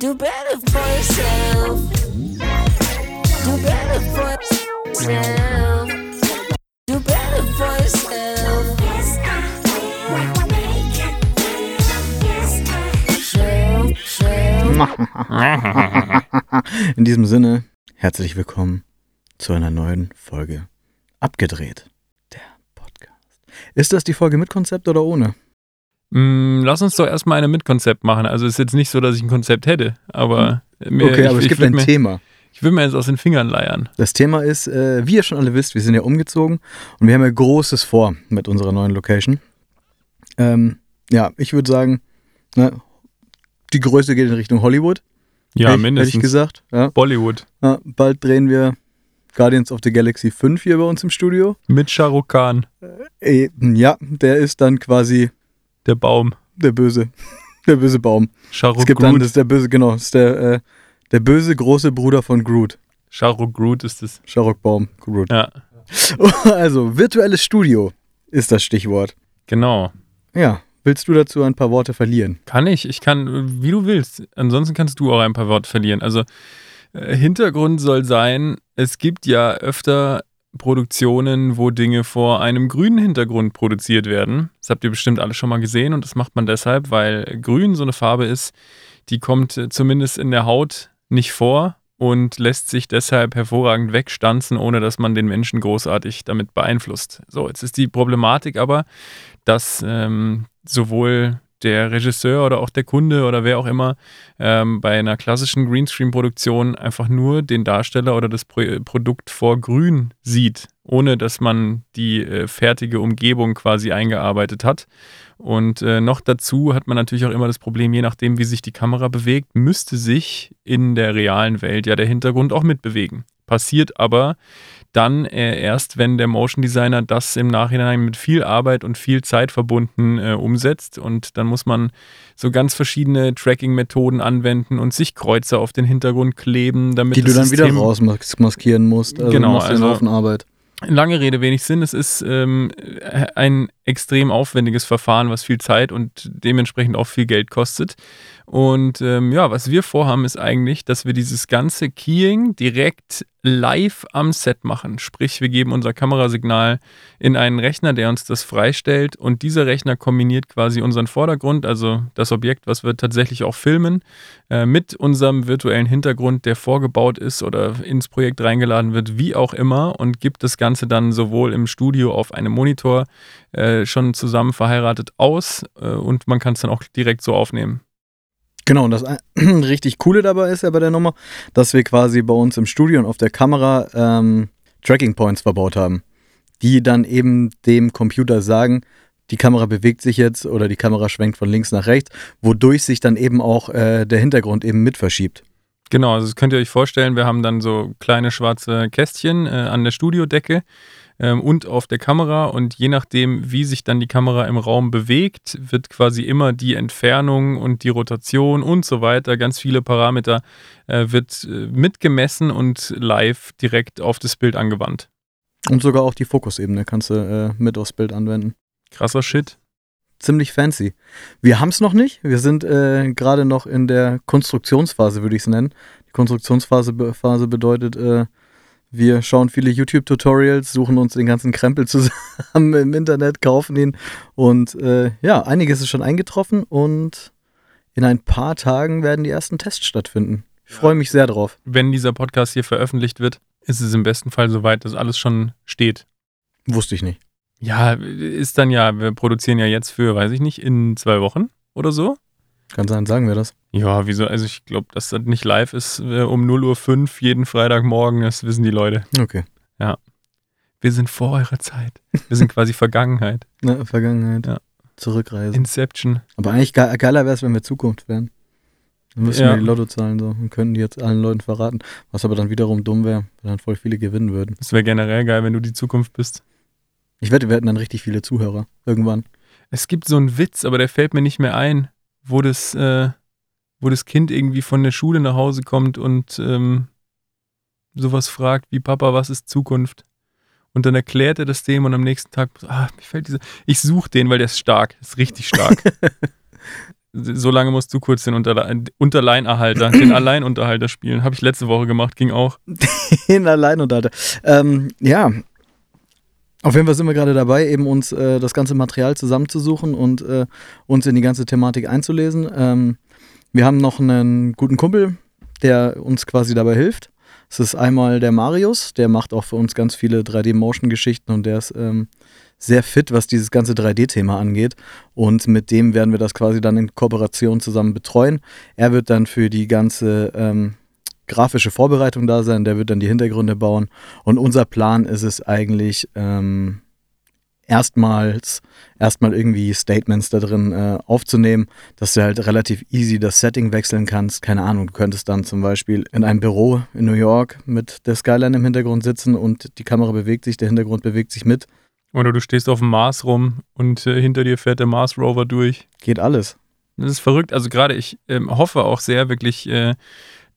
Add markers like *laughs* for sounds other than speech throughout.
Do better for yourself. Do better for yourself. Do better for yourself. Yes, I will make it real. Yes, I Self, self. In diesem Sinne, herzlich willkommen zu einer neuen Folge Abgedreht, der Podcast. Ist das die Folge mit Konzept oder ohne? Mm, lass uns doch erstmal eine mit Konzept machen. Also ist jetzt nicht so, dass ich ein Konzept hätte, aber mir, Okay, aber ich, es gibt ich ein würd mir, Thema. Ich will mir jetzt aus den Fingern leiern. Das Thema ist, äh, wie ihr schon alle wisst, wir sind ja umgezogen und wir haben ja Großes vor mit unserer neuen Location. Ähm, ja, ich würde sagen, ne, die Größe geht in Richtung Hollywood. Ja, hätte mindestens. Hätte ich gesagt. Ja. Bollywood. Ja, bald drehen wir Guardians of the Galaxy 5 hier bei uns im Studio. Mit Shah Rukh Khan, Äh, ja, der ist dann quasi der Baum. der böse, *laughs* der böse Baum. Shah Es gibt Groot. das ist der böse, genau, das ist der, äh, der böse große Bruder von Groot. Shah Rukh Groot ist es. Sharok Baum, Groot. Ja, *laughs* Also, virtuelles Studio ist das Stichwort. genau. Ja, willst du dazu ein paar Worte verlieren? Kann ich. Ich kann, wie du willst. Ansonsten kannst du auch ein paar Worte verlieren. Also, äh, Hintergrund soll sein, es gibt ja öfter Produktionen, wo Dinge vor einem grünen Hintergrund produziert werden. Das habt ihr bestimmt alle schon mal gesehen und das macht man deshalb, weil grün so eine Farbe ist, die kommt äh, zumindest in der Haut nicht vor und lässt sich deshalb hervorragend wegstanzen, ohne dass man den Menschen großartig damit beeinflusst. So, jetzt ist die Problematik aber, dass ähm, sowohl der Regisseur oder auch der Kunde oder wer auch immer ähm, bei einer klassischen Greenscreen-Produktion einfach nur den Darsteller oder das Pro Produkt vor grün sieht, ohne dass man die äh, fertige Umgebung quasi eingearbeitet hat. Und äh, noch dazu hat man natürlich auch immer das Problem, je nachdem, wie sich die Kamera bewegt, müsste sich in der realen Welt ja der Hintergrund auch mitbewegen. Passiert aber dann äh, erst, wenn der Motion Designer das im Nachhinein mit viel Arbeit und viel Zeit verbunden äh, umsetzt. Und dann muss man so ganz verschiedene Tracking-Methoden anwenden und sich Kreuze auf den Hintergrund kleben, damit Die du dann wieder System rausmaskieren musst. Also Genau, du machst also- Haufen Arbeit. Lange Rede, wenig Sinn. Es ist ähm, ein extrem aufwendiges Verfahren, was viel Zeit und dementsprechend auch viel Geld kostet. Und ähm, ja, was wir vorhaben, ist eigentlich, dass wir dieses ganze Keying direkt live am Set machen. Sprich, wir geben unser Kamerasignal in einen Rechner, der uns das freistellt. Und dieser Rechner kombiniert quasi unseren Vordergrund, also das Objekt, was wir tatsächlich auch filmen, äh, mit unserem virtuellen Hintergrund, der vorgebaut ist oder ins Projekt reingeladen wird, wie auch immer, und gibt das Ganze dann sowohl im Studio auf einem Monitor äh, schon zusammen verheiratet aus äh, und man kann es dann auch direkt so aufnehmen. Genau, und das *clears throat* richtig Coole dabei ist ja bei der Nummer, dass wir quasi bei uns im Studio und auf der Kamera ähm, Tracking Points verbaut haben, die dann eben dem Computer sagen, die Kamera bewegt sich jetzt oder die Kamera schwenkt von links nach rechts, wodurch sich dann eben auch äh, der Hintergrund eben mit verschiebt. Genau, also das könnt ihr euch vorstellen, wir haben dann so kleine schwarze Kästchen äh, an der Studiodecke ähm, und auf der Kamera und je nachdem, wie sich dann die Kamera im Raum bewegt, wird quasi immer die Entfernung und die Rotation und so weiter, ganz viele Parameter, äh, wird äh, mitgemessen und live direkt auf das Bild angewandt. Und sogar auch die Fokusebene kannst du äh, mit aufs Bild anwenden. Krasser Shit. Ziemlich fancy. Wir haben es noch nicht. Wir sind äh, gerade noch in der Konstruktionsphase, würde ich es nennen. Die Konstruktionsphase be Phase bedeutet, äh, wir schauen viele YouTube-Tutorials, suchen uns den ganzen Krempel zusammen *laughs* im Internet, kaufen ihn. Und äh, ja, einiges ist schon eingetroffen und in ein paar Tagen werden die ersten Tests stattfinden. Ich freue mich sehr drauf. Wenn dieser Podcast hier veröffentlicht wird, ist es im besten Fall soweit, dass alles schon steht. Wusste ich nicht. Ja, ist dann ja, wir produzieren ja jetzt für, weiß ich nicht, in zwei Wochen oder so. Kann sein, sagen wir das. Ja, wieso? Also ich glaube, dass das nicht live ist äh, um 0.05 Uhr jeden Freitagmorgen, das wissen die Leute. Okay. Wir sind vor eurer Zeit. Wir sind quasi *laughs* Vergangenheit. Na, Vergangenheit. Ja. Zurückreisen. Inception. Aber eigentlich ge geiler wäre es, wenn wir Zukunft wären. Dann müssten Ja. wir die Lottozahlen so und könnten die jetzt allen Leuten verraten. Was aber dann wiederum dumm wäre, weil dann voll viele gewinnen würden. Das wäre generell geil, wenn du die Zukunft bist. Ich wette, wir hätten dann richtig viele Zuhörer. Irgendwann. Es gibt so einen Witz, aber der fällt mir nicht mehr ein, wo das, äh, wo das Kind irgendwie von der Schule nach Hause kommt und ähm, sowas fragt wie Papa, was ist Zukunft? Und dann erklärt er das dem und am nächsten Tag, ah, mir fällt dieser. Ich suche den, weil der ist stark, ist richtig stark. *laughs* So lange musst du kurz den Unterle Unterleinerhalter, den *clears throat* Alleinunterhalter spielen. Habe ich letzte Woche gemacht, ging auch. Den Alleinunterhalter. Ähm, ja. Auf jeden Fall sind wir gerade dabei, eben uns äh, das ganze Material zusammenzusuchen und äh, uns in die ganze Thematik einzulesen. Ähm, wir haben noch einen guten Kumpel, der uns quasi dabei hilft. Es ist einmal der Marius, der macht auch für uns ganz viele 3D-Motion-Geschichten und der ist ähm, sehr fit, was dieses ganze 3D-Thema angeht. Und mit dem werden wir das quasi dann in Kooperation zusammen betreuen. Er wird dann für die ganze ähm, grafische Vorbereitung da sein, der wird dann die Hintergründe bauen. Und unser Plan ist es eigentlich, ähm, erstmals erstmal irgendwie Statements da drin äh, aufzunehmen, dass du halt relativ easy das Setting wechseln kannst. Keine Ahnung, du könntest dann zum Beispiel in einem Büro in New York mit der Skyline im Hintergrund sitzen und die Kamera bewegt sich, der Hintergrund bewegt sich mit. Oder du stehst auf dem Mars rum und äh, hinter dir fährt der Mars Rover durch. Geht alles. Das ist verrückt. Also gerade ich ähm, hoffe auch sehr wirklich, äh,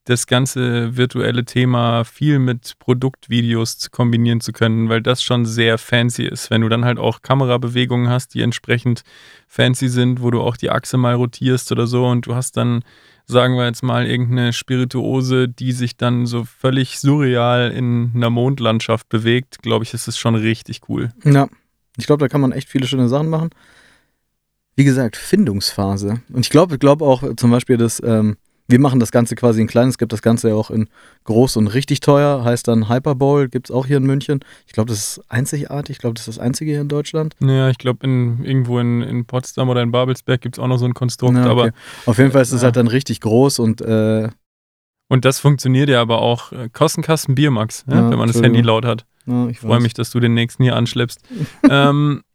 das ganze virtuelle Thema viel mit Produktvideos kombinieren zu können, weil das schon sehr fancy ist. Wenn du dann halt auch Kamerabewegungen hast, die entsprechend fancy sind, wo du auch die Achse mal rotierst oder so und du hast dann, sagen wir jetzt mal, irgendeine Spirituose, die sich dann so völlig surreal in einer Mondlandschaft bewegt, glaube ich, ist es schon richtig cool. Ja, ich glaube, da kann man echt viele schöne Sachen machen. Wie gesagt, Findungsphase. Und ich glaube, ich glaube auch zum Beispiel, dass ähm, wir machen das Ganze quasi in klein. Es gibt das Ganze ja auch in groß und richtig teuer. Heißt dann Hyperbowl, gibt es auch hier in München. Ich glaube, das ist einzigartig. Ich glaube, das ist das einzige hier in Deutschland. Ja, ich glaube, in, irgendwo in, in Potsdam oder in Babelsberg gibt es auch noch so ein Konstrukt. Ja, okay. aber Auf jeden Fall ist es ja. halt dann richtig groß und. Äh, und das funktioniert ja aber auch. Äh, Kostenkasten Biermax, ja, wenn man das Handy laut hat. ich freue mich, dass du den nächsten hier anschleppst. *laughs* ähm, äh,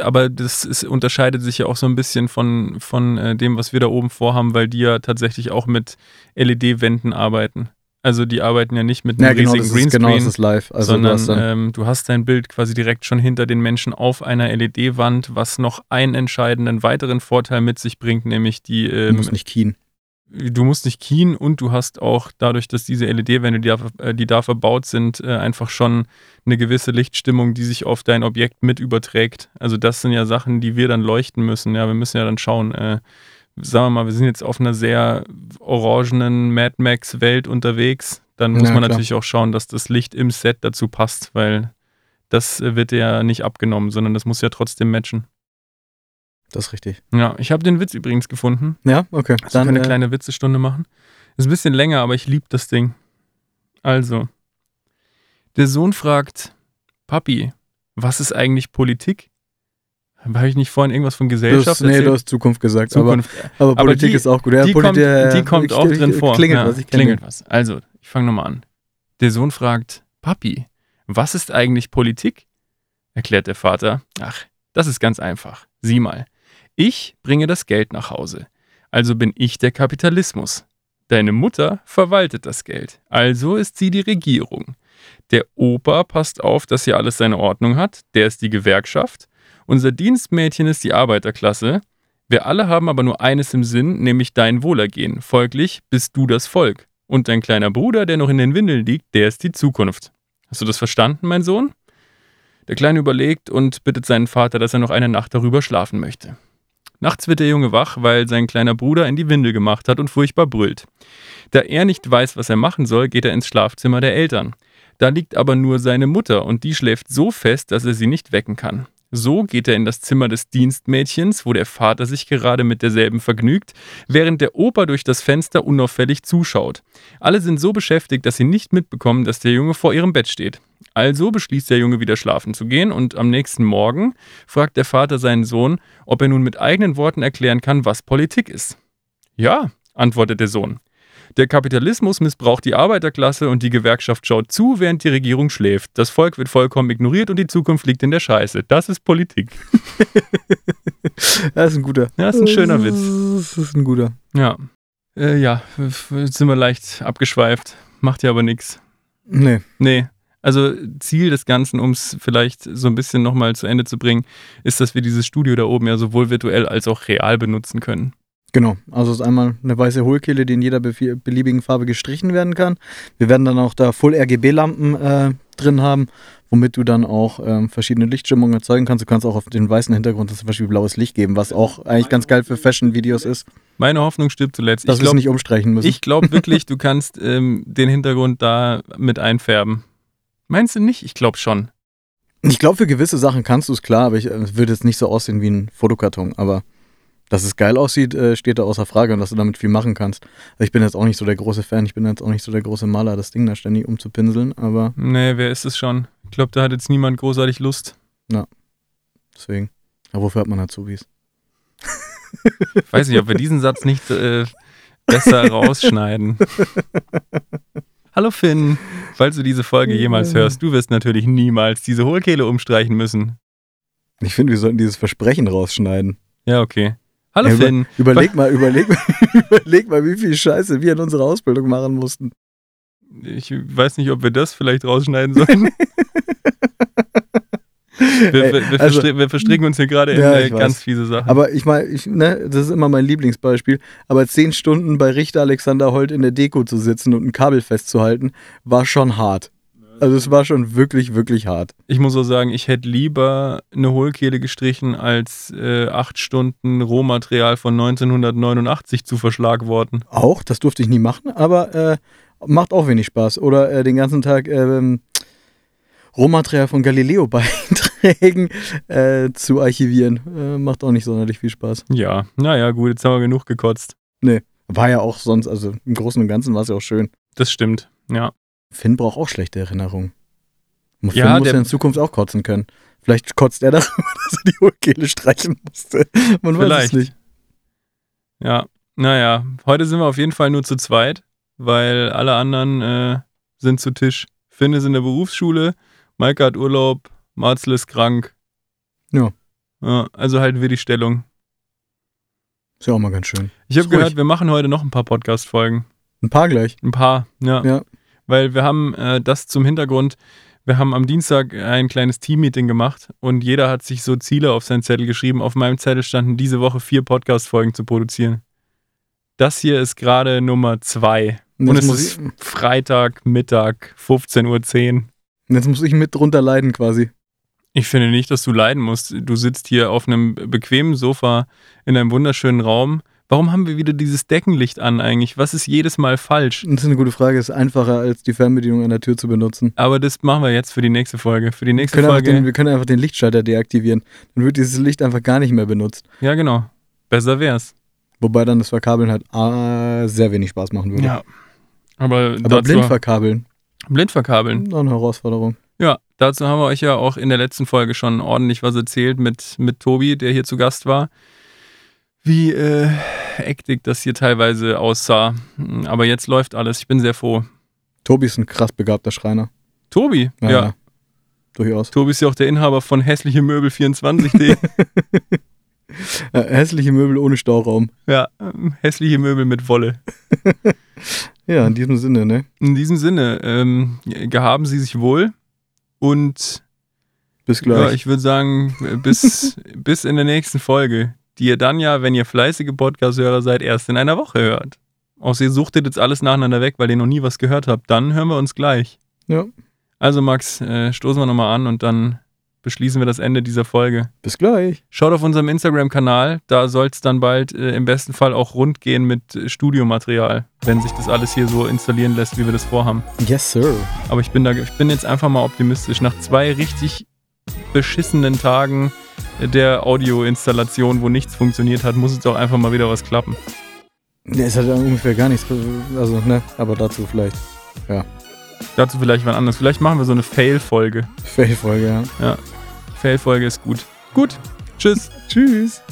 aber das ist, unterscheidet sich ja auch so ein bisschen von, von äh, dem, was wir da oben vorhaben, weil die ja tatsächlich auch mit LED-Wänden arbeiten. Also die arbeiten ja nicht mit einem ja, genau, riesigen Greenscreen, genau, das ist live. Also sondern du hast, ähm, du hast dein Bild quasi direkt schon hinter den Menschen auf einer LED-Wand, was noch einen entscheidenden weiteren Vorteil mit sich bringt, nämlich die. Ähm, du musst nicht keen du musst nicht keen und du hast auch dadurch, dass diese LED-Wände, die, da, die da verbaut sind, äh, einfach schon eine gewisse Lichtstimmung, die sich auf dein Objekt mit überträgt. Also das sind ja Sachen, die wir dann leuchten müssen. Ja, wir müssen ja dann schauen, äh, sagen wir mal, wir sind jetzt auf einer sehr orangenen Mad Max-Welt unterwegs. Dann muss ja, man klar. natürlich auch schauen, dass das Licht im Set dazu passt, weil das wird ja nicht abgenommen, sondern das muss ja trotzdem matchen. Das ist richtig. Ja, ich habe den Witz übrigens gefunden. Ja, okay. Also Dann eine äh, kleine Witzestunde machen. Ist ein bisschen länger, aber ich liebe das Ding. Also, der Sohn fragt, Papi, was ist eigentlich Politik? Habe ich nicht vorhin irgendwas von Gesellschaft das, Nee, du hast Zukunft gesagt. Zukunft. Aber, aber Politik die, ist auch gut. Ja, die, Politik, kommt, die kommt auch drin vor. Klingelt ja, was. Ich klingelt was. Also, ich fange nochmal an. Der Sohn fragt, Papi, was ist eigentlich Politik? Erklärt der Vater. Ach, das ist ganz einfach. Sieh mal. Ich bringe das Geld nach Hause. Also bin ich der Kapitalismus. Deine Mutter verwaltet das Geld. Also ist sie die Regierung. Der Opa passt auf, dass hier alles seine Ordnung hat. Der ist die Gewerkschaft. Unser Dienstmädchen ist die Arbeiterklasse. Wir alle haben aber nur eines im Sinn, nämlich dein Wohlergehen. Folglich bist du das Volk. Und dein kleiner Bruder, der noch in den Windeln liegt, der ist die Zukunft. Hast du das verstanden, mein Sohn? Der Kleine überlegt und bittet seinen Vater, dass er noch eine Nacht darüber schlafen möchte. Nachts wird der Junge wach, weil sein kleiner Bruder in die Windel gemacht hat und furchtbar brüllt. Da er nicht weiß, was er machen soll, geht er ins Schlafzimmer der Eltern. Da liegt aber nur seine Mutter und die schläft so fest, dass er sie nicht wecken kann. So geht er in das Zimmer des Dienstmädchens, wo der Vater sich gerade mit derselben vergnügt, während der Opa durch das Fenster unauffällig zuschaut. Alle sind so beschäftigt, dass sie nicht mitbekommen, dass der Junge vor ihrem Bett steht. Also beschließt der Junge wieder schlafen zu gehen und am nächsten Morgen fragt der Vater seinen Sohn, ob er nun mit eigenen Worten erklären kann, was Politik ist. Ja, antwortet der Sohn. Der Kapitalismus missbraucht die Arbeiterklasse und die Gewerkschaft schaut zu, während die Regierung schläft. Das Volk wird vollkommen ignoriert und die Zukunft liegt in der Scheiße. Das ist Politik. *laughs* das ist ein guter. Ja, das ist ein schöner Witz. Das ist ein guter. Ja. Äh, ja, jetzt sind wir leicht abgeschweift. Macht ja aber nichts. Nee. Nee. Also Ziel des Ganzen, um es vielleicht so ein bisschen nochmal zu Ende zu bringen, ist, dass wir dieses Studio da oben ja sowohl virtuell als auch real benutzen können. Genau, also es ist einmal eine weiße Hohlkehle, die in jeder beliebigen Farbe gestrichen werden kann. Wir werden dann auch da Full RGB-Lampen äh, drin haben, womit du dann auch ähm, verschiedene Lichtstimmungen erzeugen kannst. Du kannst auch auf den weißen Hintergrund zum Beispiel blaues Licht geben, was auch eigentlich ganz geil für Fashion-Videos ist, Meine Hoffnung stirbt zuletzt. dass wir es glaube nicht umstreichen müssen. ich glaub wirklich, du *laughs* kannst ähm, den Hintergrund da mit einfärben. Meinst du nicht? Ich glaube schon. Ich glaube, für gewisse Sachen kannst du es klar, aber ich äh, würde jetzt nicht so aussehen wie ein Fotokarton. Aber dass es geil aussieht, äh, steht da außer Frage und dass du damit viel machen kannst. Also ich bin jetzt auch nicht so der große Fan, ich bin jetzt auch nicht so der große Maler, das Ding da ständig umzupinseln, aber Nee, wer ist es schon? Ich glaube, da hat jetzt niemand großartig Lust. deswegen. Aber wofür hat man Azubis? Ich *laughs* weiß nicht, ob wir diesen Satz nicht äh, besser *laughs* rausschneiden. Hallo Finn, falls du diese Folge jemals hörst, du wirst natürlich niemals diese Hohlkehle umstreichen müssen. Ich finde, wir sollten dieses Versprechen rausschneiden. Ja, okay. Hallo Ja, über- Finn. Überleg mal, überleg mal, *laughs* überleg mal, wie viel Scheiße wir in unserer Ausbildung machen mussten. Ich weiß nicht, ob wir das vielleicht rausschneiden sollen. *laughs* Wir, Ey, wir, wir, also- wir verstricken uns hier gerade in Ja, äh, ich weiß. ganz fiese Sachen. Aber ich meine, ne, das ist immer mein Lieblingsbeispiel. Aber zehn Stunden bei Richter Alexander Holt in der Deko zu sitzen und ein Kabel festzuhalten, war schon hart. Also es war schon wirklich, wirklich hart. Ich muss auch sagen, ich hätte lieber eine Hohlkehle gestrichen, als äh, acht Stunden Rohmaterial von 1989 zu verschlagworten. Auch, das durfte ich nie machen, aber äh, macht auch wenig Spaß. Oder äh, den ganzen Tag ähm, Rohmaterial von Galileo-Beiträgen *laughs* äh, zu archivieren. Äh, macht auch nicht sonderlich viel Spaß. Ja, naja, gut, jetzt haben wir genug gekotzt. War ja auch sonst, also im Großen und Ganzen war es ja auch schön. Das stimmt, ja. Finn braucht auch schlechte Erinnerungen. Finn Ja, muss ja in Zukunft auch kotzen können. Vielleicht kotzt er *laughs* darüber, dass er die Hohlkehle streichen musste. Man weiß Vielleicht. es nicht. Ja, naja, heute sind wir auf jeden Fall nur zu zweit, weil alle anderen äh, sind zu Tisch. Finn ist in der Berufsschule, Maike hat Urlaub, Marzl ist krank. Ja. ja. Also halten wir die Stellung. Ist ja auch mal ganz schön. Ich habe gehört, wir machen heute noch ein paar Podcast-Folgen. Ein paar gleich. Ein paar, ja. Ja. Weil wir haben äh, das zum Hintergrund, wir haben am Dienstag ein kleines Team-Meeting gemacht und jeder hat sich so Ziele auf seinen Zettel geschrieben. Auf meinem Zettel standen diese Woche vier Podcast-Folgen zu produzieren. Das hier ist gerade Nummer zwei. Und Und es ist Freitag, Mittag, 15.10 Uhr. jetzt muss ich mit drunter leiden quasi. Ich finde nicht, dass du leiden musst. Du sitzt hier auf einem bequemen Sofa in einem wunderschönen Raum. Warum haben wir wieder dieses Deckenlicht an eigentlich? Was ist jedes Mal falsch? Das ist eine gute Frage. Ist einfacher, als die Fernbedienung an der Tür zu benutzen. Aber das machen wir jetzt für die nächste Folge. Für die Wir nächste können, einfach Folge. den, wir können einfach den Lichtschalter deaktivieren. Dann wird dieses Licht einfach gar nicht mehr benutzt. Ja, genau. Besser wär's. Wobei dann das Verkabeln halt ah, sehr wenig Spaß machen würde. Ja. Aber, Aber blind verkabeln, blind verkabeln. noch eine Herausforderung. Ja, dazu haben wir euch ja auch in der letzten Folge schon ordentlich was erzählt mit, mit Tobi, der hier zu Gast war. Wie äh, ektig das hier teilweise aussah. Aber jetzt läuft alles. Ich bin sehr froh. Tobi ist ein krass begabter Schreiner. Tobi, ja. Durchaus. Tobi ist ja auch der Inhaber von hässliche Möbel 24.de. *laughs* Äh, hässliche Möbel ohne Stauraum. ja, ähm, hässliche Möbel mit Wolle. *laughs* Ja, in diesem Sinne, ne? In diesem Sinne, ähm, gehaben Sie sich wohl und Bis Ja, gleich. ich würde sagen, bis, *laughs* bis in der nächsten Folge, die ihr dann ja, wenn ihr fleißige Podcast-Hörer seid, erst in einer Woche hört. Außer ihr suchtet jetzt alles nacheinander weg, weil ihr noch nie was gehört habt. Dann hören wir uns gleich. ja, Also Max, äh, stoßen wir nochmal an und dann beschließen wir das Ende dieser Folge. bis gleich. Schaut auf unserem Instagram-Kanal, da soll es dann bald äh, im besten Fall auch rund gehen mit äh, Studiomaterial, wenn sich das alles hier so installieren lässt, wie wir das vorhaben. Yes, sir. Aber ich bin da, ich bin jetzt einfach mal optimistisch. Nach zwei richtig beschissenen Tagen der Audioinstallation, wo nichts funktioniert hat, muss jetzt auch einfach mal wieder was klappen. Ne, es hat ja ungefähr gar nichts. Also, ne, aber dazu vielleicht. Dazu vielleicht wann anders. Vielleicht machen wir so eine Fail-Folge. Fail-Folge, ja. Fail-Folge ist gut. Gut. Tschüss. Tschüss.